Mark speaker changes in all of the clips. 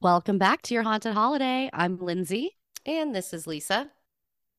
Speaker 1: Welcome back to your haunted holiday. I'm Lindsay.
Speaker 2: And this is Lisa.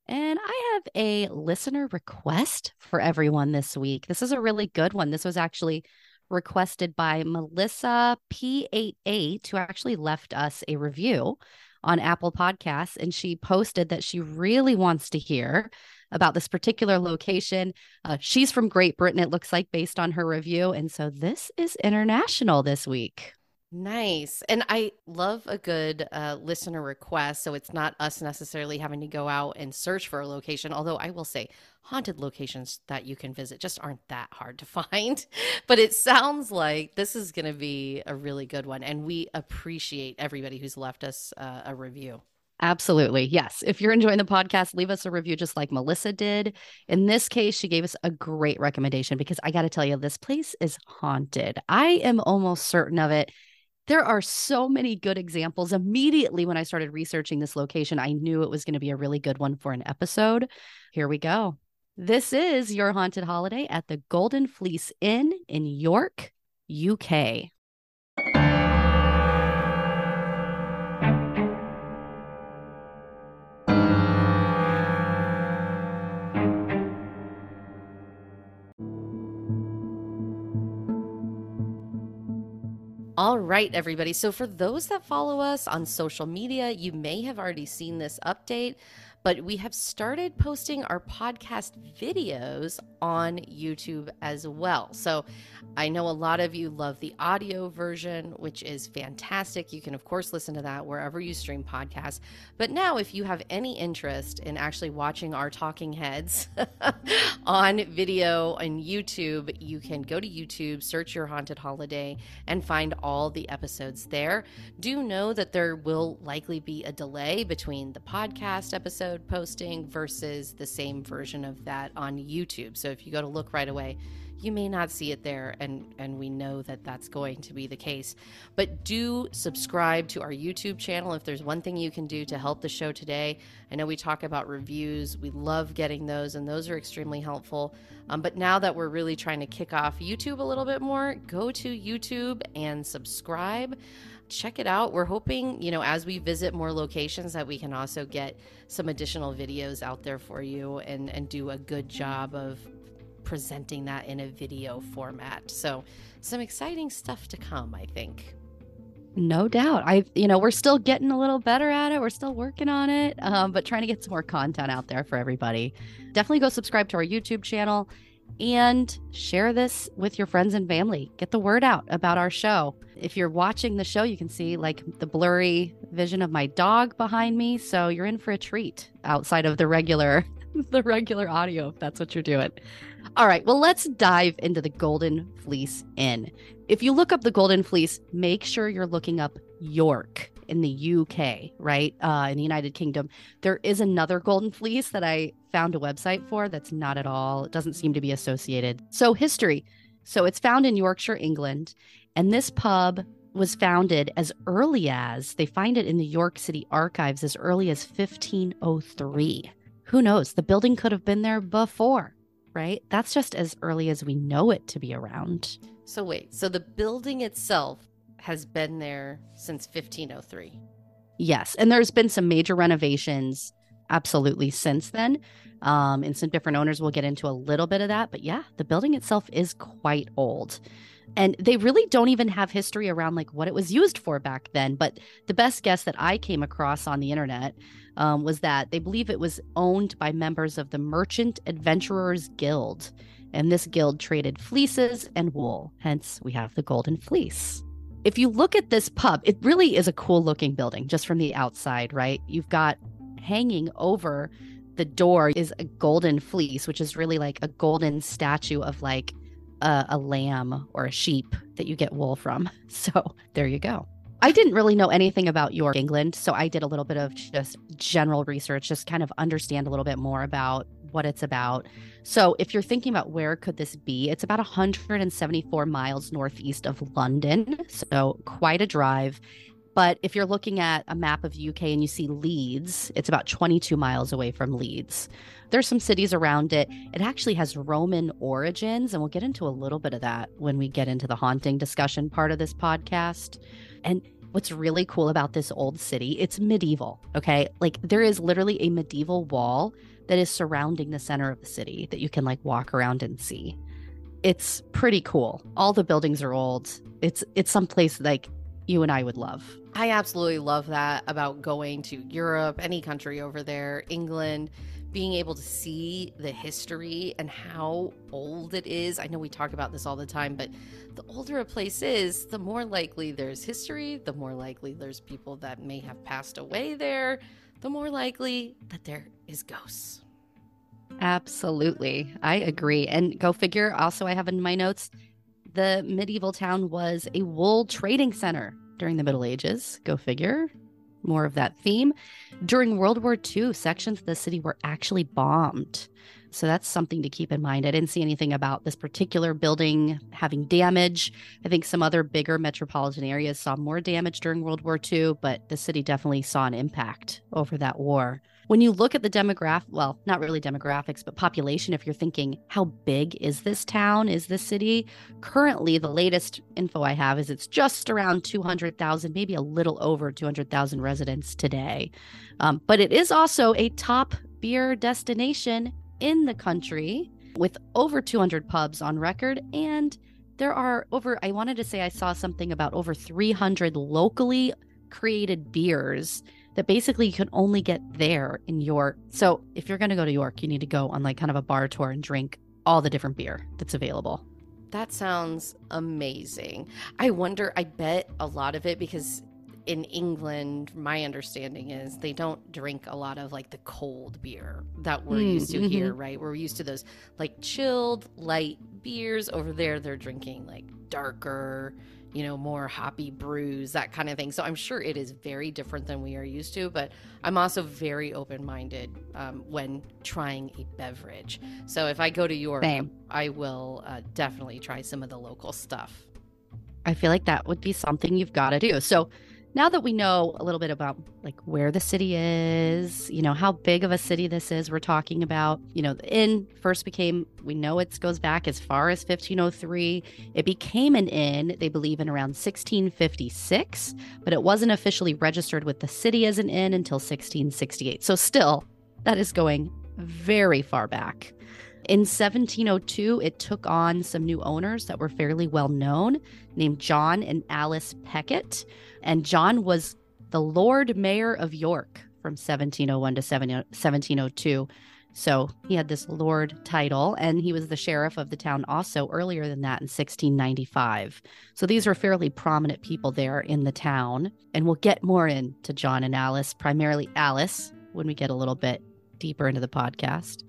Speaker 1: And I have a listener request for everyone this week. This is a really good one. This was actually requested by Melissa P88, who actually left us a review on Apple Podcasts. And she posted that she really wants to hear about this particular location. Uh, she's from Great Britain, it looks like, based on her review. And so this is international this week.
Speaker 2: Nice. And I love a good uh, listener request. So it's not us necessarily having to go out and search for a location. Although I will say, haunted locations that you can visit just aren't that hard to find. but it sounds like this is going to be a really good one. And we appreciate everybody who's left us uh, a review.
Speaker 1: Absolutely. Yes. If you're enjoying the podcast, leave us a review just like Melissa did. In this case, she gave us a great recommendation because I got to tell you, this place is haunted. I am almost certain of it. There are so many good examples. Immediately when I started researching this location, I knew it was going to be a really good one for an episode. Here we go. This is your haunted holiday at the Golden Fleece Inn in York, UK.
Speaker 2: All right, everybody. So, for those that follow us on social media, you may have already seen this update but we have started posting our podcast videos on YouTube as well. So I know a lot of you love the audio version, which is fantastic. You can, of course, listen to that wherever you stream podcasts. But now, if you have any interest in actually watching our talking heads on video on YouTube, you can go to YouTube, search your haunted holiday, and find all the episodes there. Do know that there will likely be a delay between the podcast episode episode posting versus the same version of that on YouTube. So if you go to look right away, you may not see it there and and we know that that's going to be the case. But do subscribe to our youtube channel if there's one thing you can do to help the show today. I know we talk about reviews. We love getting those and those are extremely helpful. Um, but now that we're really trying to kick off youtube a little bit more go to youtube and subscribe check it out. We're hoping, you know, as we visit more locations, that we can also get some additional videos out there for you and, and do a good job of presenting that in a video format. So, some exciting stuff to come, I think.
Speaker 1: No doubt. I, you know, we're still getting a little better at it. We're still working on it, um, but trying to get some more content out there for everybody. Definitely go subscribe to our YouTube channel and share this with your friends and family. Get the word out about our show. If you're watching the show, you can see like the blurry vision of my dog behind me, so you're in for a treat outside of the regular the regular audio if that's what you're doing. All right, well let's dive into the Golden Fleece Inn. If you look up the Golden Fleece, make sure you're looking up York in the UK, right? Uh, in the United Kingdom. There is another Golden Fleece that I found a website for that's not at all, it doesn't seem to be associated. So, history. So, it's found in Yorkshire, England. And this pub was founded as early as they find it in the York City archives as early as 1503. Who knows? The building could have been there before, right? That's just as early as we know it to be around.
Speaker 2: So, wait, so the building itself has been there since 1503.
Speaker 1: Yes. And there's been some major renovations absolutely since then. Um, and some different owners will get into a little bit of that. But yeah, the building itself is quite old. And they really don't even have history around like what it was used for back then. But the best guess that I came across on the internet um, was that they believe it was owned by members of the Merchant Adventurers Guild. And this guild traded fleeces and wool. Hence, we have the Golden Fleece if you look at this pub, it really is a cool looking building just from the outside, right? You've got hanging over the door is a golden fleece, which is really like a golden statue of like a, a lamb or a sheep that you get wool from. So there you go. I didn't really know anything about York, England. So I did a little bit of just general research, just kind of understand a little bit more about what it's about. So if you're thinking about where could this be, it's about 174 miles northeast of London. So quite a drive. But if you're looking at a map of UK and you see Leeds, it's about 22 miles away from Leeds. There's some cities around it. It actually has Roman origins, and we'll get into a little bit of that when we get into the haunting discussion part of this podcast. And what's really cool about this old city, it's medieval, okay? Like there is literally a medieval wall that is surrounding the center of the city that you can like walk around and see. It's pretty cool. All the buildings are old. It's it's someplace like you and I would love.
Speaker 2: I absolutely love that about going to Europe, any country over there, England, being able to see the history and how old it is. I know we talk about this all the time, but the older a place is, the more likely there's history, the more likely there's people that may have passed away there, the more likely that there is ghosts.
Speaker 1: Absolutely. I agree. And go figure, also, I have in my notes the medieval town was a wool trading center during the Middle Ages. Go figure. More of that theme. During World War II, sections of the city were actually bombed. So that's something to keep in mind. I didn't see anything about this particular building having damage. I think some other bigger metropolitan areas saw more damage during World War II, but the city definitely saw an impact over that war. When you look at the demographic, well, not really demographics, but population, if you're thinking, how big is this town? Is this city? Currently, the latest info I have is it's just around 200,000, maybe a little over 200,000 residents today. Um, but it is also a top beer destination in the country with over 200 pubs on record. And there are over, I wanted to say I saw something about over 300 locally created beers that basically you can only get there in York. So if you're going to go to York, you need to go on like kind of a bar tour and drink all the different beer that's available.
Speaker 2: That sounds amazing. I wonder, I bet a lot of it because in England, my understanding is they don't drink a lot of like the cold beer that we're mm, used to mm-hmm. here, right? We're used to those like chilled, light beers. Over there, they're drinking like darker, you know, more hoppy brews, that kind of thing. So I'm sure it is very different than we are used to, but I'm also very open minded um, when trying a beverage. So if I go to York, Same. I will uh, definitely try some of the local stuff.
Speaker 1: I feel like that would be something you've got to do. So now that we know a little bit about like where the city is, you know, how big of a city this is we're talking about, you know, the inn first became we know it goes back as far as 1503. It became an inn, they believe in around 1656, but it wasn't officially registered with the city as an inn until 1668. So still, that is going very far back. In 1702, it took on some new owners that were fairly well known, named John and Alice Peckett. And John was the Lord Mayor of York from 1701 to 1702. So he had this Lord title, and he was the sheriff of the town also earlier than that in 1695. So these were fairly prominent people there in the town. And we'll get more into John and Alice, primarily Alice, when we get a little bit deeper into the podcast.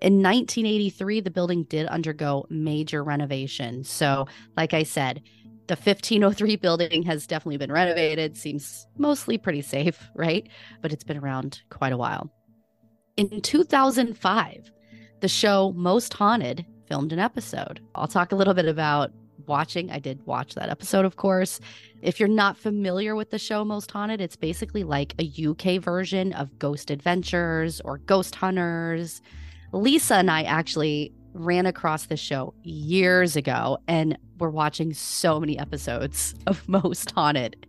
Speaker 1: In 1983, the building did undergo major renovation. So, like I said, the 1503 building has definitely been renovated, seems mostly pretty safe, right? But it's been around quite a while. In 2005, the show Most Haunted filmed an episode. I'll talk a little bit about watching. I did watch that episode, of course. If you're not familiar with the show Most Haunted, it's basically like a UK version of Ghost Adventures or Ghost Hunters. Lisa and I actually ran across this show years ago and we're watching so many episodes of Most Haunted.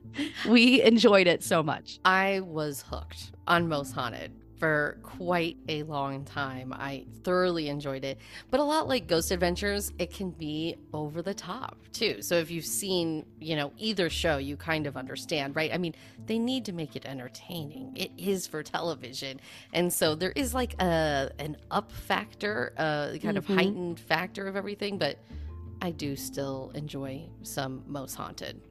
Speaker 1: We enjoyed it so much.
Speaker 2: I was hooked on Most Haunted for quite a long time. I thoroughly enjoyed it. But a lot like Ghost Adventures, it can be over the top too. So if you've seen, you know, either show, you kind of understand, right? I mean, they need to make it entertaining. It is for television. And so there is like a an up factor, a kind mm-hmm. of heightened factor of everything, but I do still enjoy some Most Haunted.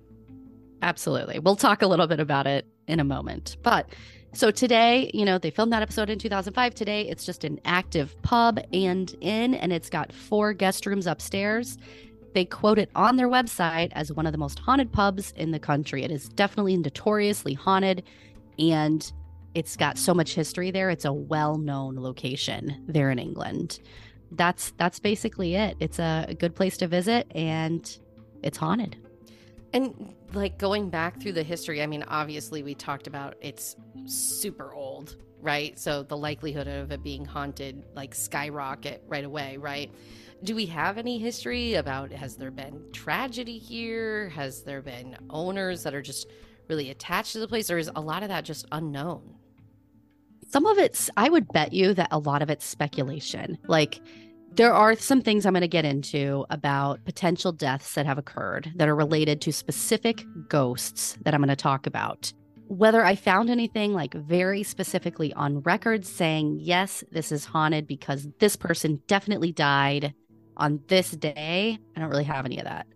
Speaker 1: Absolutely. We'll talk a little bit about it in a moment. But so today, you know, they filmed that episode in 2005. Today, it's just an active pub and inn, and it's got four guest rooms upstairs. They quote it on their website as one of the most haunted pubs in the country. It is definitely notoriously haunted, and it's got so much history there. It's a well-known location there in England. That's that's basically it. It's a, good place to visit, and it's haunted.
Speaker 2: And like going back through the history, I mean, obviously we talked about it's super old, right? So the likelihood of it being haunted like skyrocket right away, right? Do we have any history about has there been tragedy here? Has there been owners that are just really attached to the place, or is a lot of that just unknown?
Speaker 1: Some of it's, I would bet you that a lot of it's speculation. Like, there are some things I'm going to get into about potential deaths that have occurred that are related to specific ghosts that I'm going to talk about. Whether I found anything like very specifically on record saying, yes, this is haunted because this person definitely died on this day, I don't really have any of that.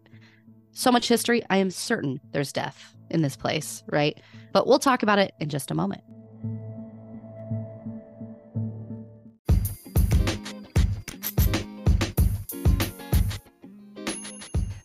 Speaker 1: So much history, I am certain there's death in this place, right? But we'll talk about it in just a moment.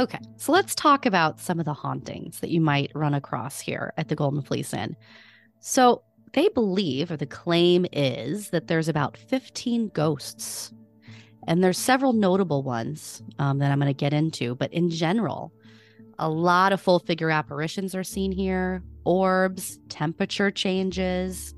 Speaker 1: Okay, so let's talk about some of the hauntings that you might run across here at the Golden Fleece Inn. So they believe, or the claim is, that there's about 15 ghosts. And there's several notable ones um, that I'm going to get into. But in general, a lot of full figure apparitions are seen here orbs, temperature changes,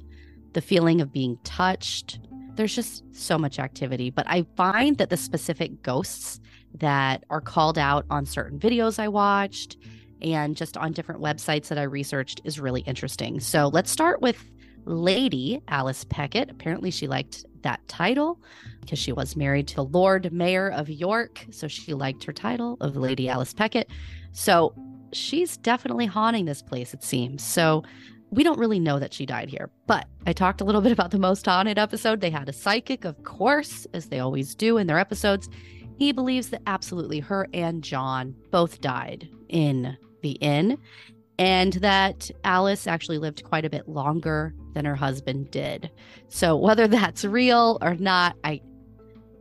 Speaker 1: the feeling of being touched. There's just so much activity. But I find that the specific ghosts that are called out on certain videos I watched and just on different websites that I researched is really interesting. So let's start with Lady Alice Peckett. Apparently, she liked that title because she was married to Lord Mayor of York. So she liked her title of Lady Alice Peckett. So she's definitely haunting this place, it seems. So we don't really know that she died here, but I talked a little bit about the most haunted episode. They had a psychic, of course, as they always do in their episodes. He believes that absolutely her and John both died in the inn and that Alice actually lived quite a bit longer than her husband did. So whether that's real or not, I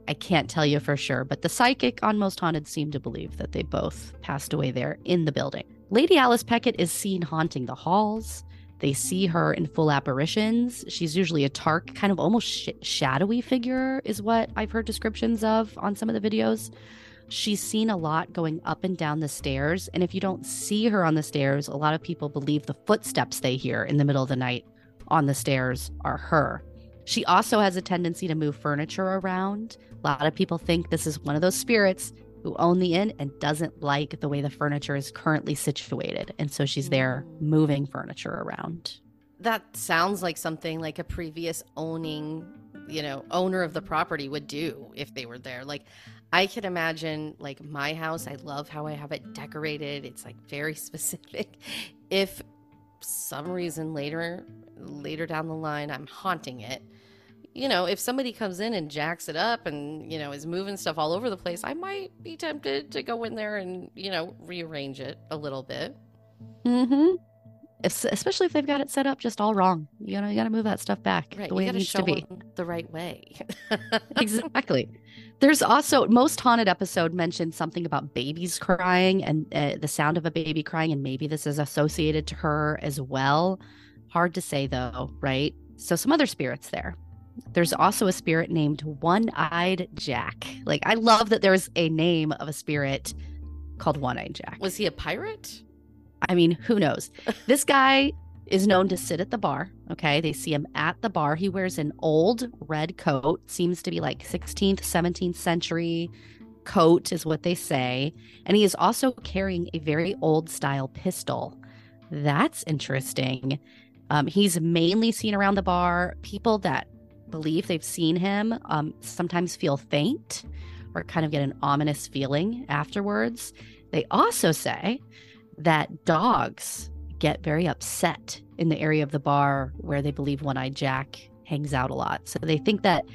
Speaker 1: I can't tell you for sure, but the psychic on Most Haunted seemed to believe that they both passed away there in the building. Lady Alice Peckett is seen haunting the halls. They see her in full apparitions. She's usually a dark, kind of almost sh- shadowy figure, is what I've heard descriptions of on some of the videos. She's seen a lot going up and down the stairs. And if you don't see her on the stairs, a lot of people believe the footsteps they hear in the middle of the night on the stairs are her. She also has a tendency to move furniture around. A lot of people think this is one of those spirits who own the inn and doesn't like the way the furniture is currently situated. And so she's there moving furniture around.
Speaker 2: That sounds like something like a previous owning, you know, owner of the property would do if they were there. Like I could imagine like my house, I love how I have it decorated. It's like very specific. If some reason later later down the line I'm haunting it, you know, if somebody comes in and jacks it up and, you know, is moving stuff all over the place, I might be tempted to go in there and, you know, rearrange it a little bit.
Speaker 1: Mm-hmm. If, especially if they've got it set up just all wrong. You gotta you gotta move that stuff back right. the way it needs to be.
Speaker 2: The right way.
Speaker 1: exactly. There's also most haunted episode mentioned something about babies crying and uh, the sound of a baby crying, and maybe this is associated to her as well. Hard to say though, right? So some other spirits there. There's also a spirit named One Eyed Jack. Like, I love that there's a name of a spirit called One Eyed Jack.
Speaker 2: Was he a pirate?
Speaker 1: I mean, who knows? this guy is known to sit at the bar. Okay. They see him at the bar. He wears an old red coat, seems to be like 16th, 17th century coat, is what they say. And he is also carrying a very old style pistol. That's interesting. Um, he's mainly seen around the bar. People that believe they've seen him um, sometimes feel faint or kind of get an ominous feeling afterwards. They also say that dogs get very upset in the area of the bar where they believe One Eyed Jack hangs out a lot. So they think that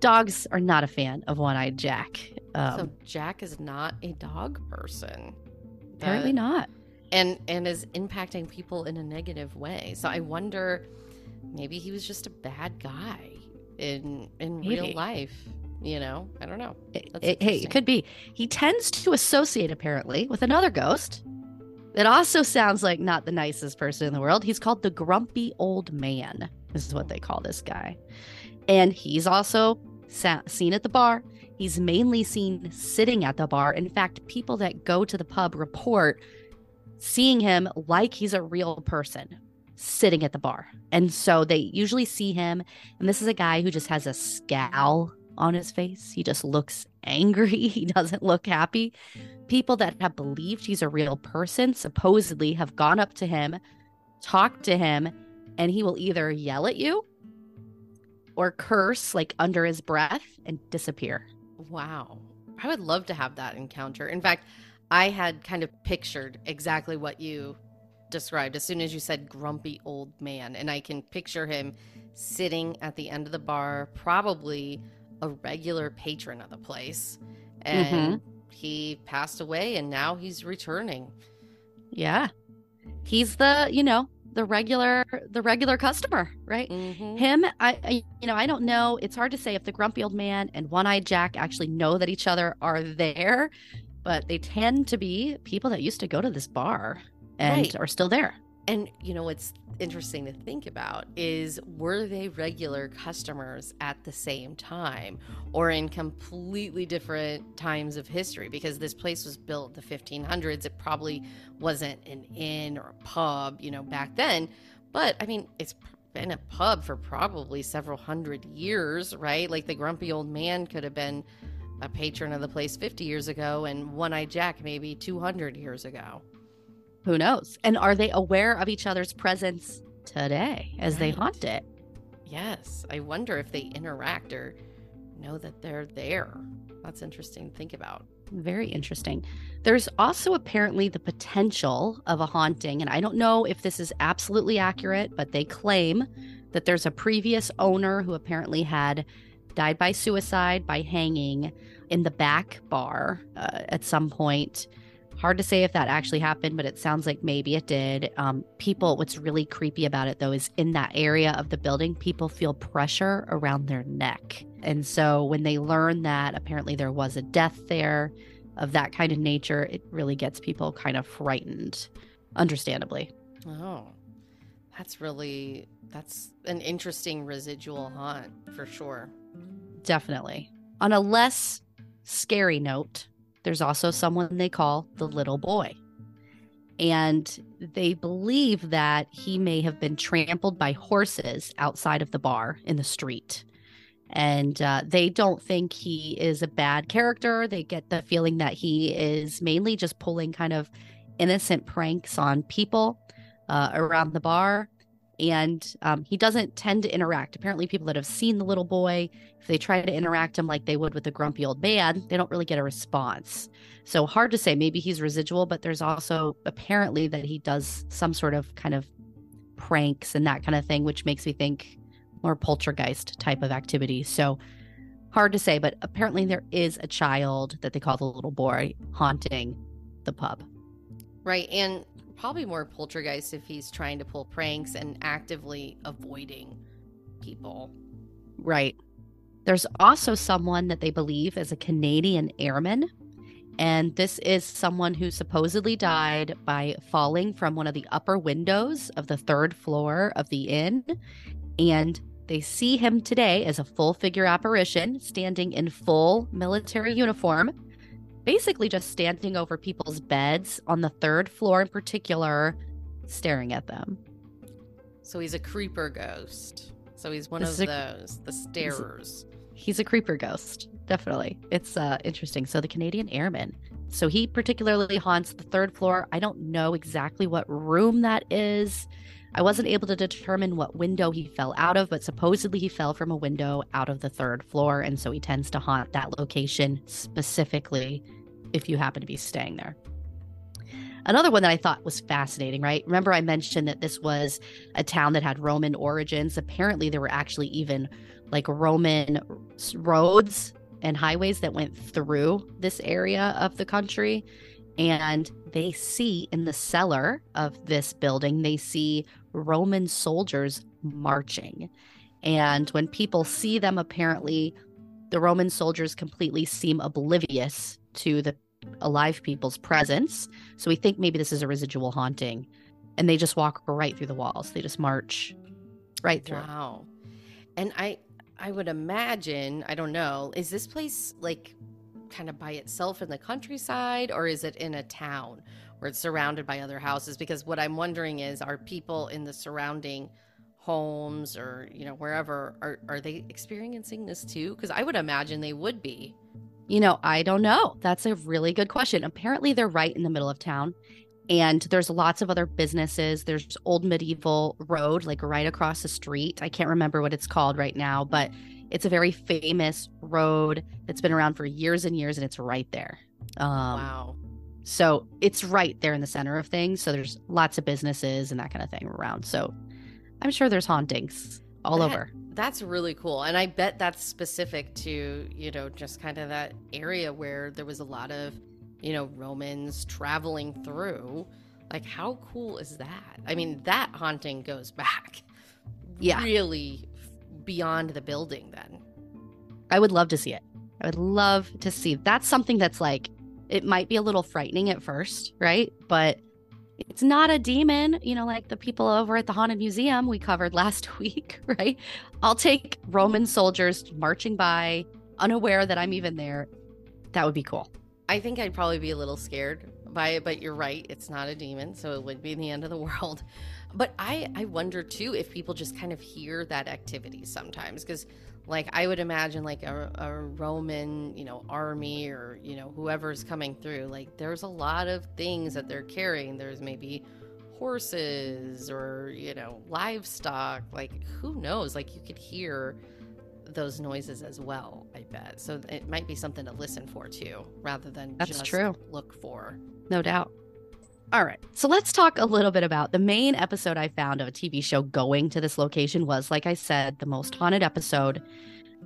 Speaker 1: dogs are not a fan of One Eyed Jack.
Speaker 2: Um, so Jack is not a dog person.
Speaker 1: Apparently not.
Speaker 2: And and is impacting people in a negative way. So I wonder maybe he was just a bad guy in in maybe. real life. You know, I don't know.
Speaker 1: It, hey, it could be. He tends to associate apparently with another ghost that also sounds like not the nicest person in the world. He's called the grumpy old man, this is what they call this guy. And he's also sa- seen at the bar. He's mainly seen sitting at the bar. In fact, people that go to the pub report seeing him like he's a real person sitting at the bar. And so they usually see him. And this is a guy who just has a scowl on his face. He just looks angry. He doesn't look happy. People that have believed he's a real person supposedly have gone up to him, talked to him, and he will either yell at you or curse like under his breath and disappear.
Speaker 2: Wow. I would love to have that encounter. In fact, I had kind of pictured exactly what you described as soon as you said grumpy old man. And I can picture him sitting at the end of the bar, probably a regular patron of the place. And mm-hmm. he passed away and now he's returning.
Speaker 1: Yeah. He's the, you know, the regular the regular customer, right? Mm-hmm. Him, I, I, you know, I don't know. It's hard to say if the grumpy old man and one-eyed Jack actually know that each other are there, but they tend to be people that used to go to this bar and right. are still there.
Speaker 2: And you know what's interesting to think about is were they regular customers at the same time or in completely different times of history because this place was built in the 1500s it probably wasn't an inn or a pub, you know, back then. But I mean, it's been a pub for probably several hundred years, right? Like the grumpy old man could have been a patron of the place 50 years ago and One Eye Jack maybe 200 years ago.
Speaker 1: Who knows? And are they aware of each other's presence today as right. they haunt it?
Speaker 2: Yes. I wonder if they interact or know that they're there. That's interesting to think about.
Speaker 1: Very interesting. There's also apparently the potential of a haunting, and I don't know if this is absolutely accurate, but they claim that there's a previous owner who apparently had died by suicide by hanging in the back bar uh, at some point Hard to say if that actually happened, but it sounds like maybe it did. Um, people, what's really creepy about it though is in that area of the building, people feel pressure around their neck. And so when they learn that apparently there was a death there of that kind of nature, it really gets people kind of frightened, understandably.
Speaker 2: Oh, that's really, that's an interesting residual haunt for sure.
Speaker 1: Definitely. On a less scary note, there's also someone they call the little boy. And they believe that he may have been trampled by horses outside of the bar in the street. And uh, they don't think he is a bad character. They get the feeling that he is mainly just pulling kind of innocent pranks on people uh, around the bar and um, he doesn't tend to interact. Apparently, people that have seen the little boy, if they try to interact him like they would with the grumpy old man, they don't really get a response. So hard to say. Maybe he's residual, but there's also apparently that he does some sort of kind of pranks and that kind of thing, which makes me think more poltergeist type of activity. So hard to say, but apparently there is a child that they call the little boy haunting the pub.
Speaker 2: Right. And probably more poltergeist if he's trying to pull pranks and actively avoiding people.
Speaker 1: Right. There's also someone that they believe is a Canadian airman. And this is someone who supposedly died by falling from one of the upper windows of the third floor of the inn. And they see him today as a full figure apparition, standing in full military uniform basically just standing over people's beds on the third floor in particular, staring at them.
Speaker 2: So he's a creeper ghost. So he's one
Speaker 1: This
Speaker 2: of
Speaker 1: a-
Speaker 2: those, the starers.
Speaker 1: He's a creeper ghost. Definitely. It's uh, interesting. So, the Canadian Airman. So, he particularly haunts the third floor. I don't know exactly what room that is. I wasn't able to determine what window he fell out of, but supposedly he fell from a window out of the third floor. And so he tends to haunt that location specifically if you happen to be staying there. Another one that I thought was fascinating, right? Remember, I mentioned that this was a town that had Roman origins. Apparently, there were actually even like Roman roads and highways that went through this area of the country. And they see in the cellar of this building, they see Roman soldiers marching. And when people see them, apparently the Roman soldiers completely seem oblivious to the alive people's presence. So we think maybe this is a residual haunting. And they just walk right through the walls. They just march right through.
Speaker 2: Wow. And I I would imagine, I don't know, is this place like kind of by itself in the countryside or is it in a town where it's surrounded by other houses? Because what I'm wondering is are people in the surrounding homes or, you know, wherever are are they experiencing this too? Because I would imagine they would be.
Speaker 1: You know, I don't know. That's a really good question. Apparently, they're right in the middle of town. And there's lots of other businesses. There's Old Medieval Road, like right across the street. I can't remember what it's called right now, but it's a very famous road that's been around for years and years, and it's right there. Um,
Speaker 2: wow.
Speaker 1: So it's right there in the center of things. So there's lots of businesses and that kind of thing around. So I'm sure there's hauntings all
Speaker 2: That-
Speaker 1: over.
Speaker 2: That's really cool. And I bet that's specific to, you know, just kind of that area where there was a lot of, you know, Romans traveling through. Like, how cool is that? I mean, that haunting goes back
Speaker 1: Yeah.
Speaker 2: really beyond the building then.
Speaker 1: I would love to see it. I would love to see. That's something that's like, it might be a little frightening at first, right? But it's not a demon, you know, like the people over at the Haunted Museum we covered last week, right? I'll take Roman soldiers marching by, unaware that I'm even there. That would be cool.
Speaker 2: I think I'd probably be a little scared by it, but you're right. It's not a demon, so it would be the end of the world. But I, I wonder too if people just kind of hear that activity sometimes, because like I would imagine like a, a Roman, you know, army or you know whoever's coming through, like there's a lot of things that they're carrying. There's maybe horses or you know livestock. Like who knows? Like you could hear those noises as well. I bet. So it might be something to listen for too, rather than
Speaker 1: That's
Speaker 2: just
Speaker 1: true.
Speaker 2: look for.
Speaker 1: No doubt. All right. So let's talk a little bit about the main episode I found of a TV show going to this location was, like I said, the most haunted episode.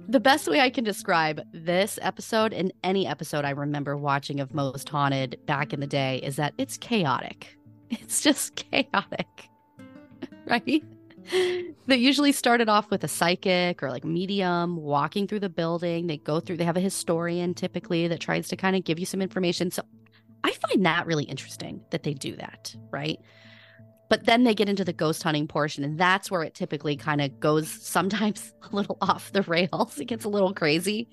Speaker 1: The best way I can describe this episode and any episode I remember watching of Most Haunted back in the day is that it's chaotic. It's just chaotic. right? They usually started off with a psychic or like medium walking through the building. They go through, they have a historian typically that tries to kind of give you some information. So I find that really interesting that they do that, right? But then they get into the ghost hunting portion, and that's where it typically kind of goes sometimes a little off the rails. It gets a little crazy.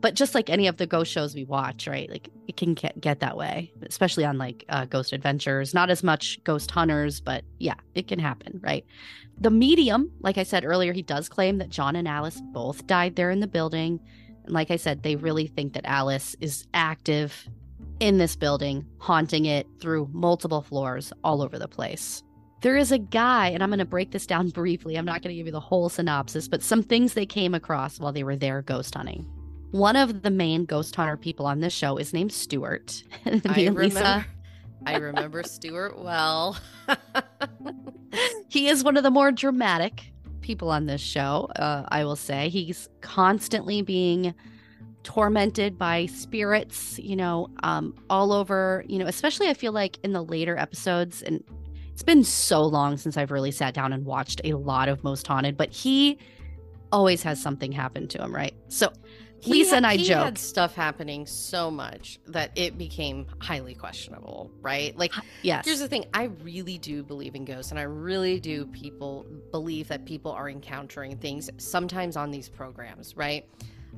Speaker 1: But just like any of the ghost shows we watch, right? Like it can get, get that way, especially on like uh, Ghost Adventures. Not as much Ghost Hunters, but yeah, it can happen, right? The medium, like I said earlier, he does claim that John and Alice both died there in the building. And like I said, they really think that Alice is active in this building, haunting it through multiple floors all over the place. There is a guy, and I'm going to break this down briefly. I'm not going to give you the whole synopsis, but some things they came across while they were there ghost hunting. One of the main ghost hunter people on this show is named Stuart.
Speaker 2: I
Speaker 1: and Lisa,
Speaker 2: remember. I remember Stuart well.
Speaker 1: he is one of the more dramatic people on this show. Uh, I will say he's constantly being tormented by spirits, you know, um, all over, you know, especially I feel like in the later episodes. And it's been so long since I've really sat down and watched a lot of Most Haunted, but he always has something happen to him, right? So
Speaker 2: He
Speaker 1: Lisa
Speaker 2: had-
Speaker 1: and I
Speaker 2: he
Speaker 1: joke.
Speaker 2: had stuff happening so much that it became highly questionable, right? Like
Speaker 1: yes,
Speaker 2: Here's the thing I really do believe in ghosts, and I really do people believe that people are encountering things sometimes on these programs, right?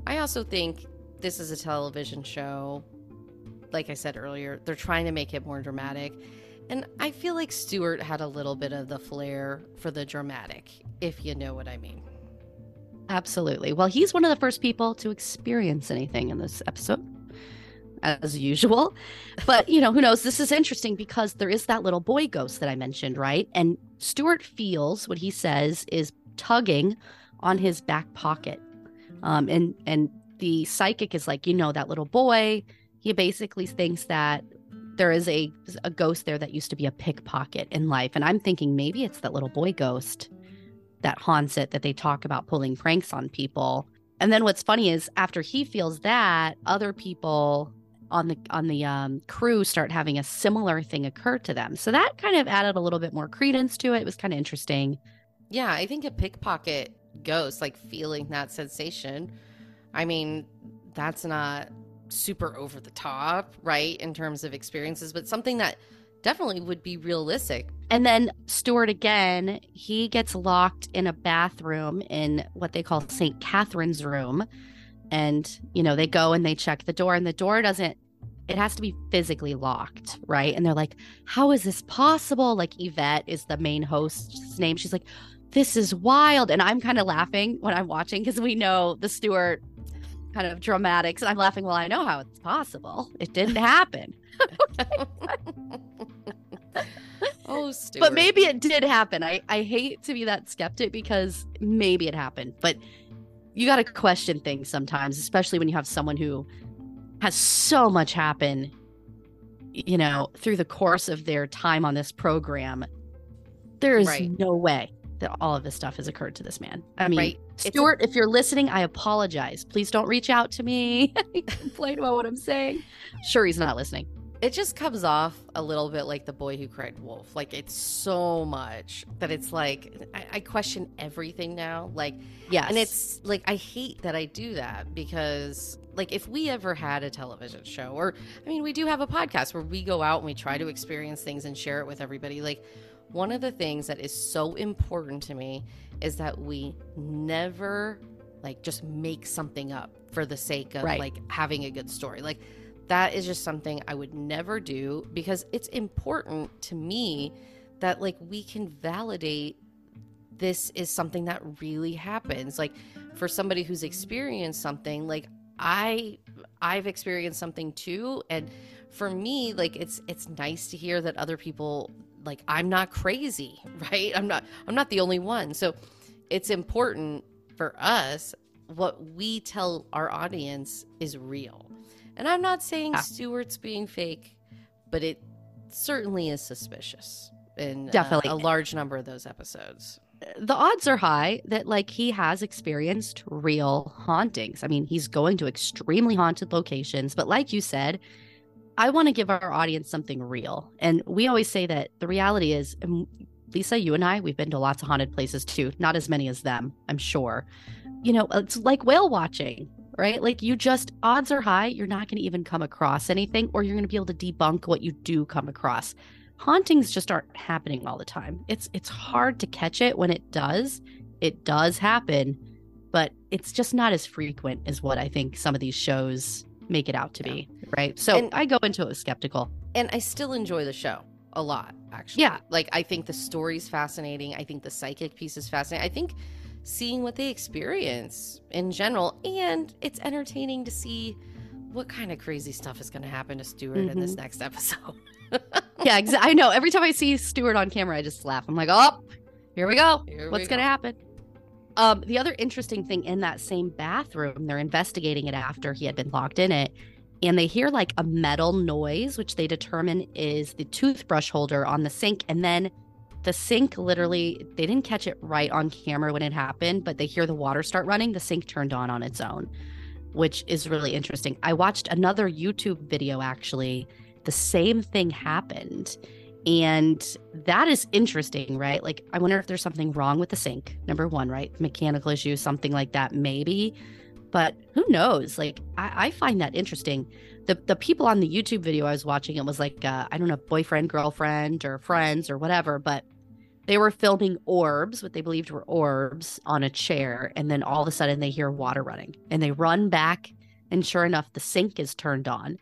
Speaker 2: I also think this is a television show. Like I said earlier, they're trying to make it more dramatic. And I feel like Stuart had a little bit of the flair for the dramatic, if you know what I mean.
Speaker 1: Absolutely. Well, he's one of the first people to experience anything in this episode, as usual. But, you know, who knows? This is interesting because there is that little boy ghost that I mentioned, right? And Stuart feels what he says is tugging on his back pocket. Um, and, and the psychic is like, you know, that little boy, he basically thinks that there is a, a ghost there that used to be a pickpocket in life. And I'm thinking maybe it's that little boy ghost that haunts it that they talk about pulling pranks on people. And then what's funny is after he feels that, other people on the on the um, crew start having a similar thing occur to them. So that kind of added a little bit more credence to it. It was kind of interesting.
Speaker 2: Yeah, I think a pickpocket ghost, like feeling that sensation. I mean, that's not super over the top, right, in terms of experiences, but something that definitely would be realistic.
Speaker 1: And then Stuart again, he gets locked in a bathroom in what they call St. Catherine's room. And, you know, they go and they check the door, and the door doesn't, it has to be physically locked, right? And they're like, how is this possible? Like, Yvette is the main host's name. She's like, this is wild. And I'm kind of laughing when I'm watching because we know the Stuart kind of dramatics. And I'm laughing, well, I know how it's possible. It didn't happen.
Speaker 2: oh, Stuart.
Speaker 1: But maybe it did happen. I, I hate to be that skeptic because maybe it happened. But you got to question things sometimes, especially when you have someone who has so much happen, you know, through the course of their time on this program. There is
Speaker 2: Right.
Speaker 1: no way that all of this stuff has occurred to this man. I mean,
Speaker 2: Right. It's a-
Speaker 1: Stuart, if you're listening, I apologize. Please don't reach out to me complain about what I'm saying. Sure, he's not listening.
Speaker 2: it just comes off a little bit like the boy who cried wolf. Like it's so much that it's like I, I question everything now. Like,
Speaker 1: Yes.
Speaker 2: and it's like I hate that I do that because like if we ever had a television show or I mean we do have a podcast where we go out and we try to experience things and share it with everybody. Like one of the things that is so important to me is that we never like just make something up for the sake of
Speaker 1: Right.
Speaker 2: like having a good story. Like that is just something I would never do because it's important to me that like we can validate this is something that really happens. Like for somebody who's experienced something, like I I've experienced something too and for me like it's it's nice to hear that other people like I'm not crazy, right? I'm not I'm not the only one. So it's important for us what we tell our audience is real. And I'm not saying
Speaker 1: Yeah.
Speaker 2: Stuart's being fake, but it certainly is suspicious in uh,
Speaker 1: Definitely.
Speaker 2: a large number of those episodes.
Speaker 1: the odds are high that like he has experienced real hauntings. I mean, he's going to extremely haunted locations, but like you said, I want to give our audience something real. And we always say that the reality is um, Lisa, you and I, we've been to lots of haunted places too, not as many as them, I'm sure. You know, it's like whale watching, right? Like you just odds are high you're not going to even come across anything or you're going to be able to debunk what you do come across hauntings just aren't happening all the time. It's it's hard to catch it when it does. It does happen, but it's just not as frequent as what I think some of these shows make it out to be, right? So
Speaker 2: And-
Speaker 1: I go into it skeptical.
Speaker 2: And I still enjoy the show a lot, actually.
Speaker 1: Yeah.
Speaker 2: Like I think the story's fascinating. I think the psychic piece is fascinating. I think seeing what they experience in general and it's entertaining to see what kind of crazy stuff is going to happen to Stuart in
Speaker 1: Mm-hmm.
Speaker 2: this next episode.
Speaker 1: Yeah, exa- I know. Every time I see Stuart on camera, I just laugh. I'm like, oh, here we go.
Speaker 2: Here
Speaker 1: What's going to happen? Um, the other interesting thing in that same bathroom, they're investigating it after he had been locked in it, and they hear like a metal noise, which they determine is the toothbrush holder on the sink. And then the sink literally, they didn't catch it right on camera when it happened, but they hear the water start running. The sink turned on on its own, which is really interesting. I watched another YouTube video actually. The same thing happened. And that is interesting, right? Like, I wonder if there's something wrong with the sink. Number one, right? Mechanical issue, something like that, maybe. But who knows? Like, I, I find that interesting. The the people on the YouTube video I was watching, it was like uh, I don't know, boyfriend, girlfriend, or friends, or whatever. But they were filming orbs, what they believed were orbs, on a chair, and then all of a sudden they hear water running, and they run back, and sure enough, the sink is turned on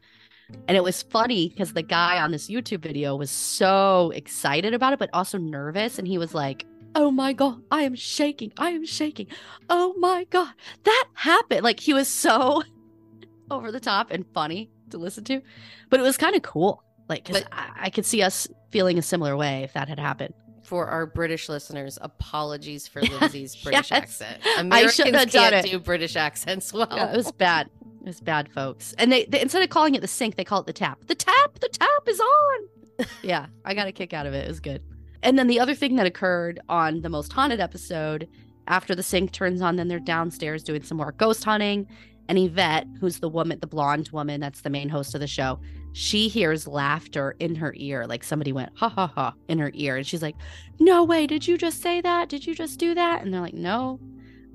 Speaker 1: And it was funny because the guy on this YouTube video was so excited about it, but also nervous. And he was like, Oh my God, I am shaking. I am shaking. Oh my God, that happened. Like he was so over the top and funny to listen to, but it was kind of cool. Like, cause I, I could see us feeling a similar way if that had happened.
Speaker 2: For our British listeners, apologies for Lindsay's British
Speaker 1: Yes.
Speaker 2: accent.
Speaker 1: I
Speaker 2: Americans
Speaker 1: shouldn't have done
Speaker 2: can't
Speaker 1: it.
Speaker 2: do British accents well.
Speaker 1: Yeah, it was bad. It was bad, folks. And they, they instead of calling it the sink, they call it the tap. The tap, the tap is on. yeah, I got a kick out of it. It was good. And then the other thing that occurred on the most haunted episode, after the sink turns on, then they're downstairs doing some more ghost hunting. And Yvette, who's the woman, the blonde woman, that's the main host of the show, she hears laughter in her ear, like somebody went ha ha ha in her ear, and she's like, "No way! Did you just say that? Did you just do that?" And they're like, "No."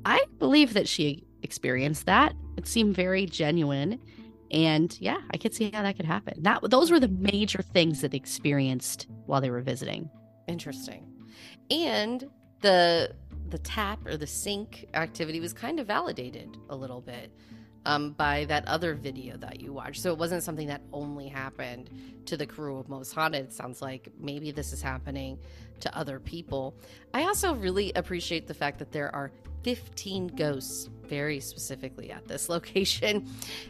Speaker 1: I believe that she experienced that. It seemed very genuine. And yeah, I could see how that could happen. That those were the major things that they experienced while they were visiting.
Speaker 2: Interesting. And the the tap or the sink activity was kind of validated a little bit um, by that other video that you watched. So it wasn't something that only happened to the crew of Most Haunted. It sounds like maybe this is happening to other people. I also really appreciate the fact that there are 15 ghosts very specifically at this location.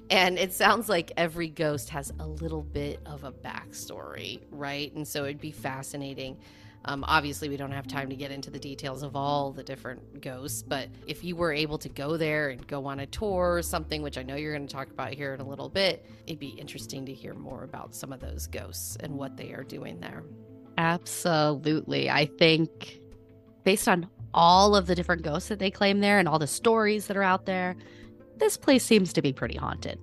Speaker 2: And it sounds like every ghost has a little bit of a backstory, right? And so it'd be fascinating. Um, obviously, we don't have time to get into the details of all the different ghosts, but if you were able to go there and go on a tour or something, which I know you're going to talk about here in a little bit, it'd be interesting to hear more about some of those ghosts and what they are doing there.
Speaker 1: Absolutely. I think based on all of the different ghosts that they claim there and all the stories that are out there, this place seems to be pretty haunted.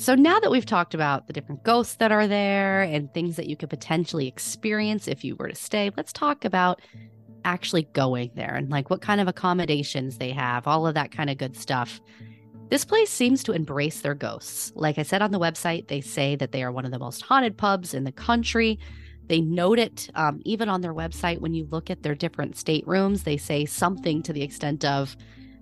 Speaker 1: So now that we've talked about the different ghosts that are there and things that you could potentially experience if you were to stay, let's talk about actually going there and like what kind of accommodations they have, all of that kind of good stuff. This place seems to embrace their ghosts. Like I said on the website, they say that they are one of the most haunted pubs in the country. They note it um, even on their website when you look at their different staterooms. They say something to the extent of,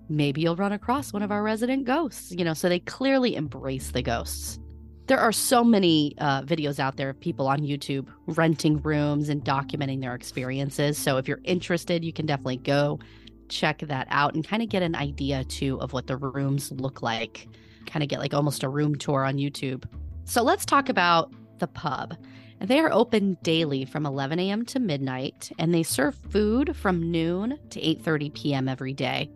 Speaker 1: maybe you'll run across one of our resident ghosts. You know, so they clearly embrace the ghosts. There are so many uh, videos out there of people on YouTube renting rooms and documenting their experiences. So if you're interested, you can definitely go check that out and kind of get an idea too of what the rooms look like. Kind of get like almost a room tour on YouTube. So let's talk about the pub. They are open daily from 11 a.m. to midnight, and they serve food from noon to 8:30 p.m. every day.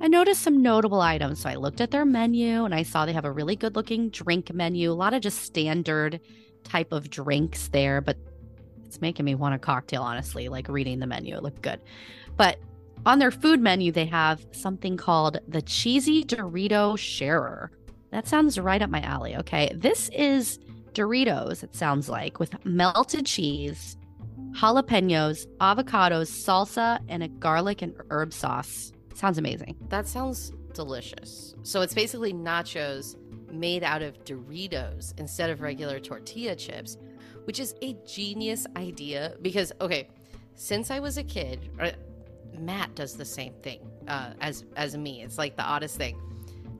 Speaker 1: I noticed some notable items, so I looked at their menu and I saw they have a really good-looking drink menu, a lot of just standard type of drinks there, but it's making me want a cocktail, honestly, like reading the menu. It looked good. But on their food menu, they have something called the Cheesy Dorito Sharer. That sounds right up my alley. Okay. This is Doritos, it sounds like, with melted cheese, jalapenos, avocados, salsa, and a garlic and herb sauce. Sounds amazing.
Speaker 2: That sounds delicious. So it's basically nachos made out of Doritos instead of regular tortilla chips, which is a genius idea because, okay, since I was a kid, or Matt does the same thing uh, as as me. It's like the oddest thing.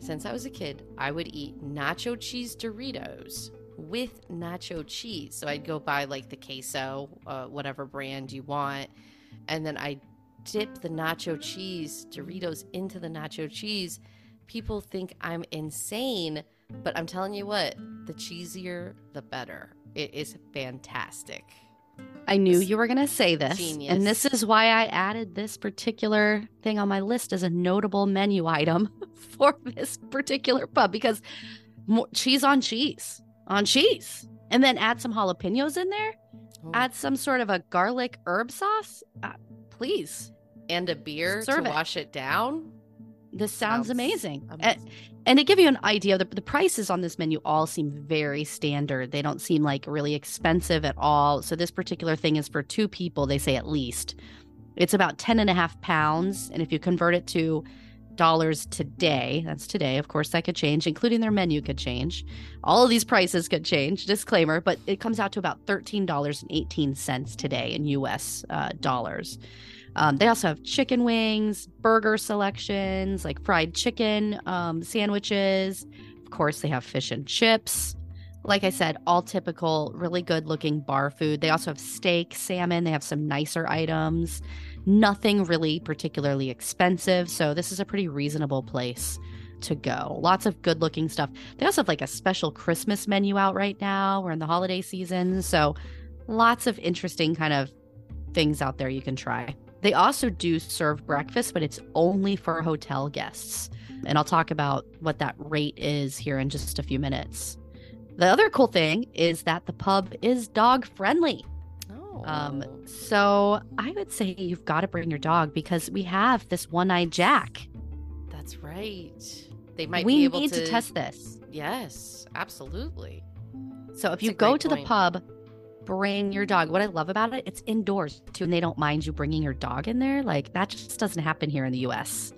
Speaker 2: Since I was a kid, I would eat nacho cheese Doritos with nacho cheese. So I'd go buy like the queso, uh, whatever brand you want, and then I dip the nacho cheese Doritos into the nacho cheese. People think I'm insane, but I'm telling you what, the cheesier, the better. It is fantastic.
Speaker 1: I knew you were going to say this.
Speaker 2: Genius.
Speaker 1: And this is why I added this particular thing on my list as a notable menu item for this particular pub because more, cheese on cheese, on cheese. And then add some jalapenos in there,
Speaker 2: Ooh.
Speaker 1: add some sort of a garlic herb sauce. Uh, please.
Speaker 2: and a beer
Speaker 1: Serve
Speaker 2: to
Speaker 1: it.
Speaker 2: wash it down.
Speaker 1: This sounds,
Speaker 2: Sounds
Speaker 1: amazing.
Speaker 2: Amazing.
Speaker 1: and to give you an idea, the, the prices on this menu all seem very standard. They don't seem like really expensive at all. So this particular thing is for two people, they say at least. It's about 10 and a half pounds. And if you convert it to dollars today, that's today, of course, that could change, including their menu could change. All of these prices could change, disclaimer, but it comes out to about $13.18 today in US uh, dollars. Um, they also have chicken wings, burger selections, like fried chicken um, sandwiches. Of course, they have fish and chips. Like I said, all typical, really good looking bar food. They also have steak, salmon. They have some nicer items. Nothing really particularly expensive. So, this is a pretty reasonable place to go. Lots of good looking stuff. They also have like a special Christmas menu out right now. We're in the holiday season. So, lots of interesting kind of things out there you can try. They also do serve breakfast, but it's only for hotel guests. And I'll talk about what that rate is here in just a few minutes. The other cool thing is that the pub is dog friendly.
Speaker 2: Oh.
Speaker 1: Um, so I would say you've got to bring your dog because we have this one eyed Jack.
Speaker 2: That's right. They might
Speaker 1: we
Speaker 2: be able
Speaker 1: need
Speaker 2: to...
Speaker 1: to test this.
Speaker 2: Yes, absolutely.
Speaker 1: So if
Speaker 2: That's
Speaker 1: you go to
Speaker 2: point.
Speaker 1: the pub, bring your dog. What I love about it, it's indoors too, and they don't mind you bringing your dog in there. Like that just doesn't happen here in the US.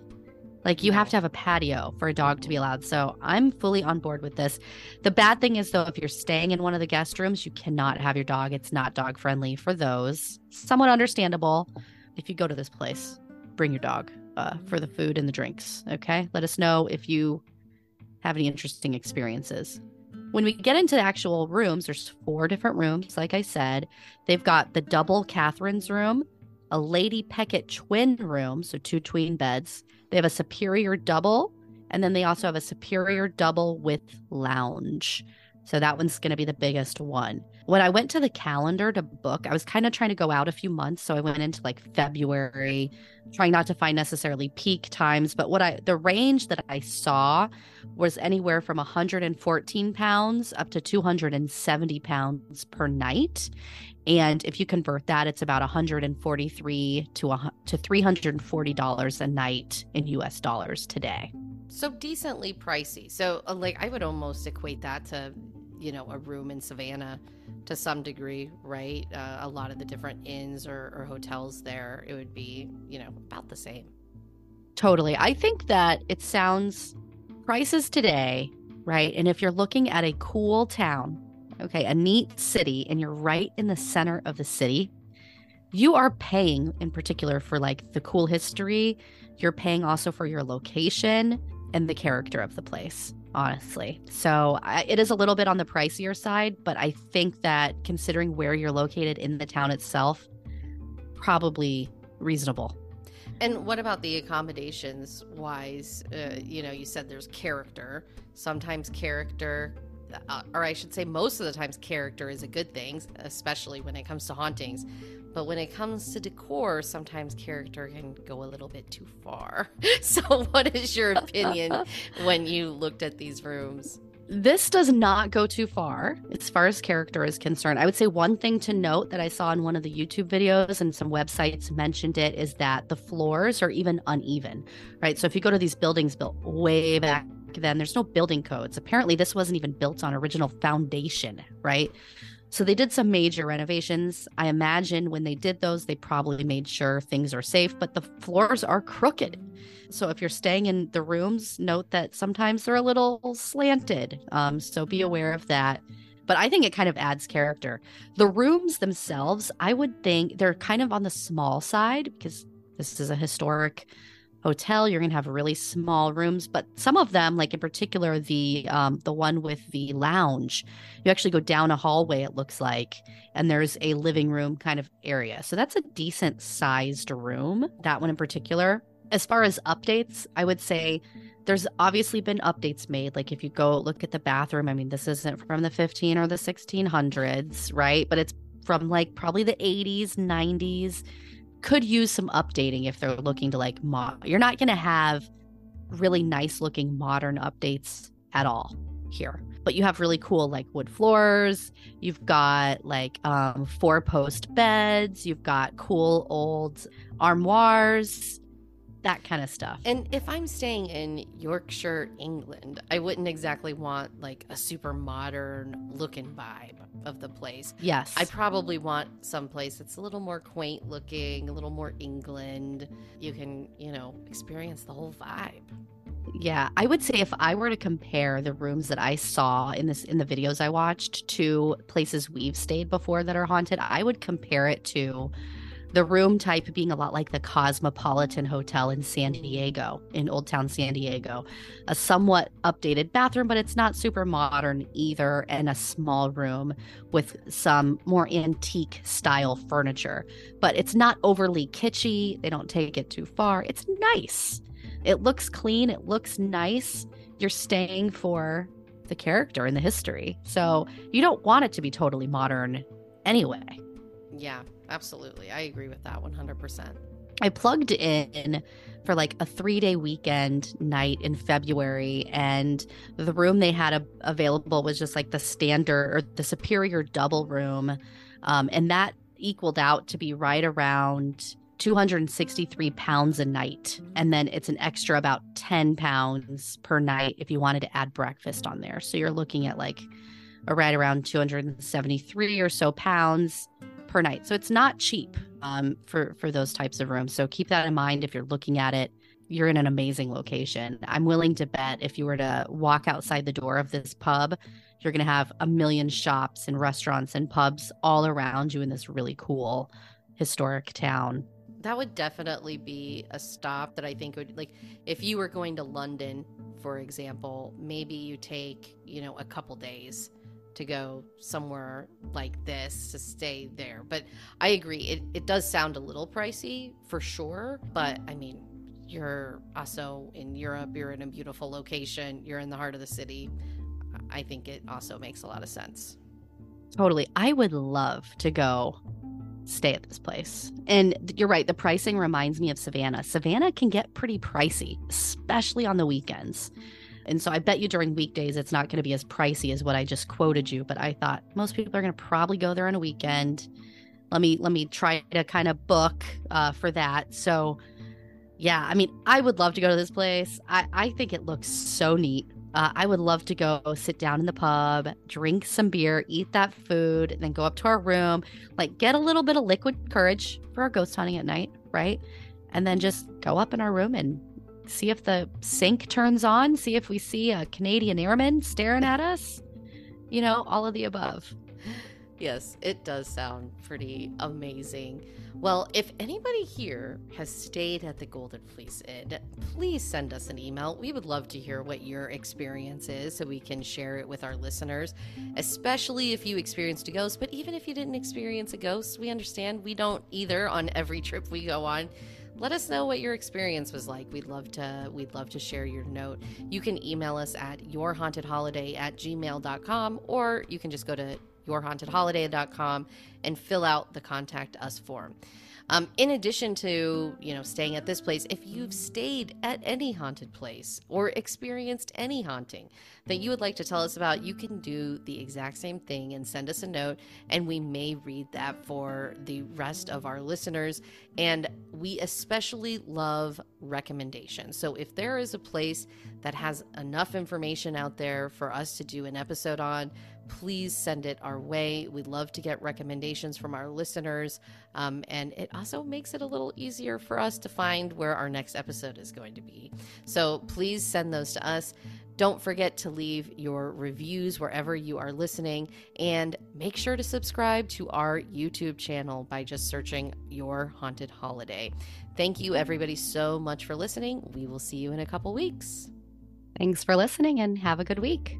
Speaker 1: Like you have to have a patio for a dog to be allowed. So I'm fully on board with this. The bad thing is though, if you're staying in one of the guest rooms, you cannot have your dog. It's not dog friendly for those. Somewhat understandable. If you go to this place, bring your dog uh, for the food and the drinks. Okay. Let us know if you have any interesting experiences. When we get into the actual rooms, there's four different rooms. Like I said, they've got the double Catherine's room, a Lady Peckett twin room, so two tween beds. They have a superior double, and then they also have a superior double with lounge. So that one's going to be the biggest one. When I went to the calendar to book, I was kind of trying to go out a few months. So I went into like February, trying not to find necessarily peak times. But what I, the range that I saw was anywhere from 114 pounds up to 270 pounds per night. And if you convert that, it's about 143 to a, to 340 dollars a night in U.S. dollars today.
Speaker 2: So decently pricey. So uh, like I would almost equate that to, you know, a room in Savannah to some degree, right? Uh, a lot of the different inns or, or hotels there, it would be, you know, about the same.
Speaker 1: Totally. I think that it sounds prices today, right? And if you're looking at a cool town, okay, a neat city, and you're right in the center of the city, you are paying in particular for like the cool history. You're paying also for your location and the character of the place, honestly. So I, it is a little bit on the pricier side, but I think that considering where you're located in the town itself, probably reasonable.
Speaker 2: And what about the accommodations wise? Uh, you know, you said there's character. Sometimes character, uh, or I should say, most of the times, character is a good thing, especially when it comes to hauntings. But when it comes to decor, sometimes character can go a little bit too far. So, what is your opinion when you looked at these rooms?
Speaker 1: This does not go too far as far as character is concerned. I would say one thing to note that I saw in one of the YouTube videos and some websites mentioned it is that the floors are even uneven, right? So if you go to these buildings built way back then, there's no building codes. Apparently, this wasn't even built on original foundation, right? So they did some major renovations. I imagine when they did those, they probably made sure things are safe, but the floors are crooked. So if you're staying in the rooms, note that sometimes they're a little slanted. Um, so be aware of that. But I think it kind of adds character. The rooms themselves, I would think they're kind of on the small side because this is a historic hotel. You're going to have really small rooms, but some of them, like in particular the um, the one with the lounge, you actually go down a hallway. It looks like, and there's a living room kind of area. So that's a decent sized room. That one in particular. As far as updates, I would say there's obviously been updates made. Like if you go look at the bathroom, I mean, this isn't from the 15 or the 1600s, right? But it's from like probably the 80s, 90s. Could use some updating if they're looking to like mod. You're not going to have really nice looking modern updates at all here. But you have really cool like wood floors. You've got like um four post beds. You've got cool old armoires, that kind of stuff.
Speaker 2: And if I'm staying in Yorkshire, England, I wouldn't exactly want like a super modern looking vibe of the place.
Speaker 1: yes.
Speaker 2: I probably want some place that's a little more quaint looking, a little more England. You can, you know, experience the whole vibe.
Speaker 1: Yeah, I would say if I were to compare the rooms that I saw in this in the videos I watched to places we've stayed before that are haunted, I would compare it to The room type being a lot like the Cosmopolitan Hotel in San Diego, in Old Town San Diego. A somewhat updated bathroom, but it's not super modern either, and a small room with some more antique style furniture. But it's not overly kitschy. They don't take it too far. It's nice. It looks clean. It looks nice. You're staying for the character and the history. So you don't want it to be totally modern anyway.
Speaker 2: Yeah, absolutely. I agree with that 100%.
Speaker 1: I plugged in for like a three day weekend night in February, and the room they had a- available was just like the standard or the superior double room. Um, and that equaled out to be right around 263 pounds a night. And then it's an extra about 10 pounds per night if you wanted to add breakfast on there. So you're looking at like a right around 273 or so pounds per night. So it's not cheap um, for for those types of rooms. So keep that in mind if you're looking at it. You're in an amazing location. I'm willing to bet if you were to walk outside the door of this pub, you're going to have a million shops and restaurants and pubs all around you in this really cool historic town.
Speaker 2: That would definitely be a stop that I think would like if you were going to London, for example, maybe you take, you know, a couple days to go somewhere like this to stay there. But I agree, it, it does sound a little pricey for sure. But I mean, you're also in Europe, you're in a beautiful location, you're in the heart of the city. I think it also makes a lot of sense.
Speaker 1: Totally. I would love to go stay at this place. And you're right, the pricing reminds me of Savannah. Savannah can get pretty pricey, especially on the weekends. And so I bet you during weekdays it's not going to be as pricey as what I just quoted you, but I thought most people are going to probably go there on a weekend. Let me let me try to kind of book uh, for that. So yeah, I mean, I would love to go to this place. I, I think it looks so neat. Uh, I would love to go sit down in the pub, drink some beer, eat that food, and then go up to our room, like get a little bit of liquid courage for our ghost hunting at night, right? And then just go up in our room and see if the sink turns on, see if we see a Canadian airman staring at us. You know, all of the above.
Speaker 2: Yes, it does sound pretty amazing. Well, if anybody here has stayed at the Golden Fleece Inn, please send us an email. We would love to hear what your experience is so we can share it with our listeners, especially if you experienced a ghost. But even if you didn't experience a ghost, we understand we don't either on every trip we go on let us know what your experience was like. We'd love to we'd love to share your note. You can email us at yourhauntedholiday at gmail.com or you can just go to yourhauntedholiday.com and fill out the contact us form. Um, in addition to you know staying at this place, if you've stayed at any haunted place or experienced any haunting that you would like to tell us about, you can do the exact same thing and send us a note, and we may read that for the rest of our listeners. And we especially love recommendations. So if there is a place that has enough information out there for us to do an episode on, please send it our way. We'd love to get recommendations from our listeners. Um, and it also makes it a little easier for us to find where our next episode is going to be. So please send those to us. Don't forget to leave your reviews wherever you are listening and make sure to subscribe to our YouTube channel by just searching Your Haunted Holiday. Thank you, everybody, so much for listening. We will see you in a couple weeks.
Speaker 1: Thanks for listening and have a good week.